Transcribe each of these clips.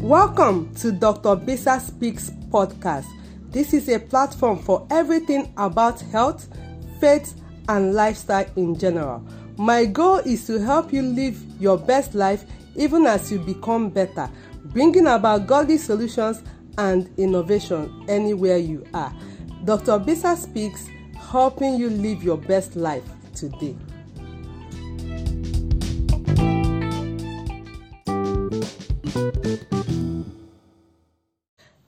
Welcome to Dr. Bisa Speaks podcast. This is a platform for everything about health, faith, and lifestyle in general. My goal is to help you live your best life even as you become better, bringing about godly solutions and innovation anywhere you are. Dr. Bisa Speaks, helping you live your best life today.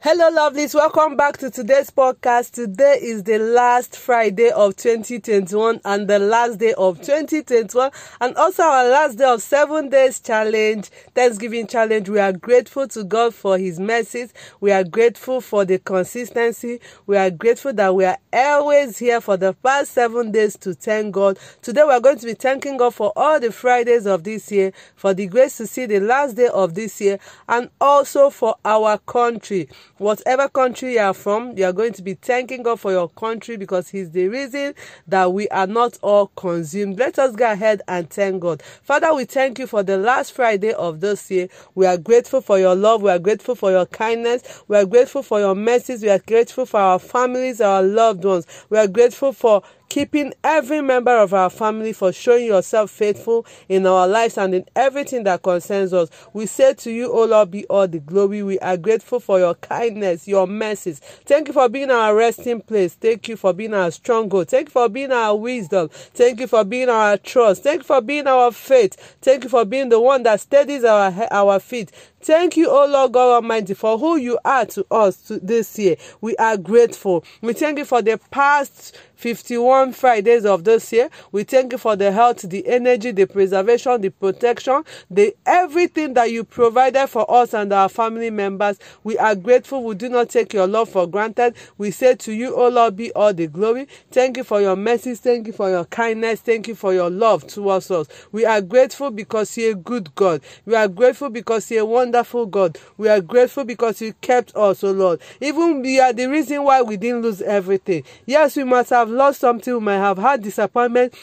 Hello, lovelies. Welcome back to today's podcast. Today is the last Friday of 2021 and the last day of 2021 and also our last day of seven days challenge, Thanksgiving challenge. We are grateful to God for his mercies. We are grateful for the consistency. We are grateful that we are always here for the past seven days to thank God. Today we are going to be thanking God for all the Fridays of this year, for the grace to see the last day of this year and also for our country whatever country you are from, you are going to be thanking God for your country because He's the reason that we are not all consumed. Let us go ahead and thank God. Father, we thank you for the last Friday of this year. We are grateful for your love. We are grateful for your kindness. We are grateful for your mercies. We are grateful for our families, our loved ones. We are grateful for keeping every member of our family for showing yourself faithful in our lives and in everything that concerns us. We say to you, O Lord, be all the glory. We are grateful for your kindness, your mercies. Thank you for being our resting place. Thank you for being our stronghold. Thank you for being our wisdom. Thank you for being our trust. Thank you for being our faith. Thank you for being the one that steadies our, our feet. Thank you, O Lord God Almighty, for who you are to us this year. We are grateful. We thank you for the past 51 Fridays of this year. We thank you for the health, the energy, the preservation, the protection, the everything that you provided for us and our family members. We are grateful. We do not take your love for granted. We say to you, O Lord, be all the glory. Thank you for your mercies. Thank you for your kindness. Thank you for your love towards us. We are grateful because you're a good God. We are grateful because you're one God. We are grateful because you kept us, oh Lord. Even we are the reason why we didn't lose everything. Yes, we must have lost something, we might have had disappointment,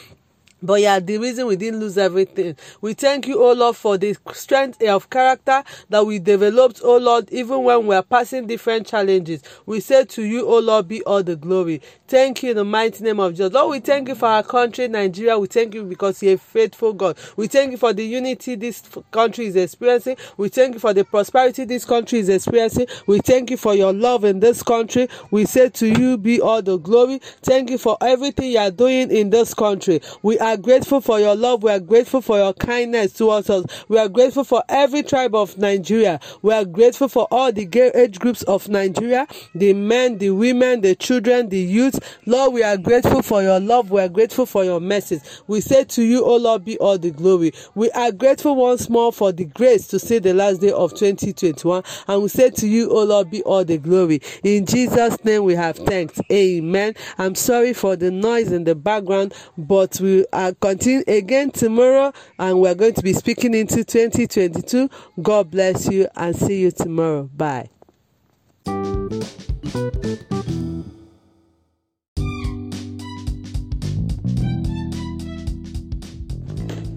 but yeah, the reason we didn't lose everything. We thank you, oh Lord, for the strength of character that we developed, oh Lord, even when we are passing different challenges. We say to you, oh Lord, be all the glory. Thank you in the mighty name of Jesus. Lord, we thank you for our country, Nigeria. We thank you because you're a faithful God. We thank you for the unity this country is experiencing. We thank you for the prosperity this country is experiencing. We thank you for your love in this country. We say to you, be all the glory. Thank you for everything you are doing in this country. We are are grateful for your love. We are grateful for your kindness towards us. We are grateful for every tribe of Nigeria. We are grateful for all the age groups of Nigeria, the men, the women, the children, the youth. Lord, we are grateful for your love. We are grateful for your message. We say to you, O Lord, be all the glory. We are grateful once more for the grace to see the last day of 2021. And we say to you, O Lord, be all the glory. In Jesus' name we have thanked. Amen. I'm sorry for the noise in the background, but we are uh, continue again tomorrow and we're going to be speaking into 2022 god bless you and see you tomorrow bye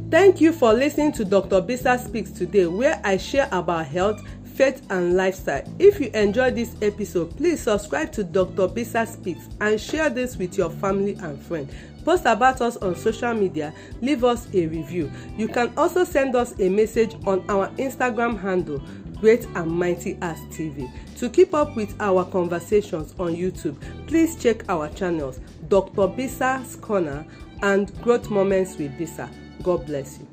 Thank you for listening to Dr. Bisa Speaks today, where I share about health, faith, and lifestyle. If you enjoyed this episode, please subscribe to Dr. Bisa Speaks and share this with your family and friends. Post about us on social media, leave us a review. You can also send us a message on our Instagram handle, Great and Mighty As TV. To keep up with our conversations on YouTube, please check our channels, Dr. Bisa's Corner and Growth Moments with Bisa. God bless you.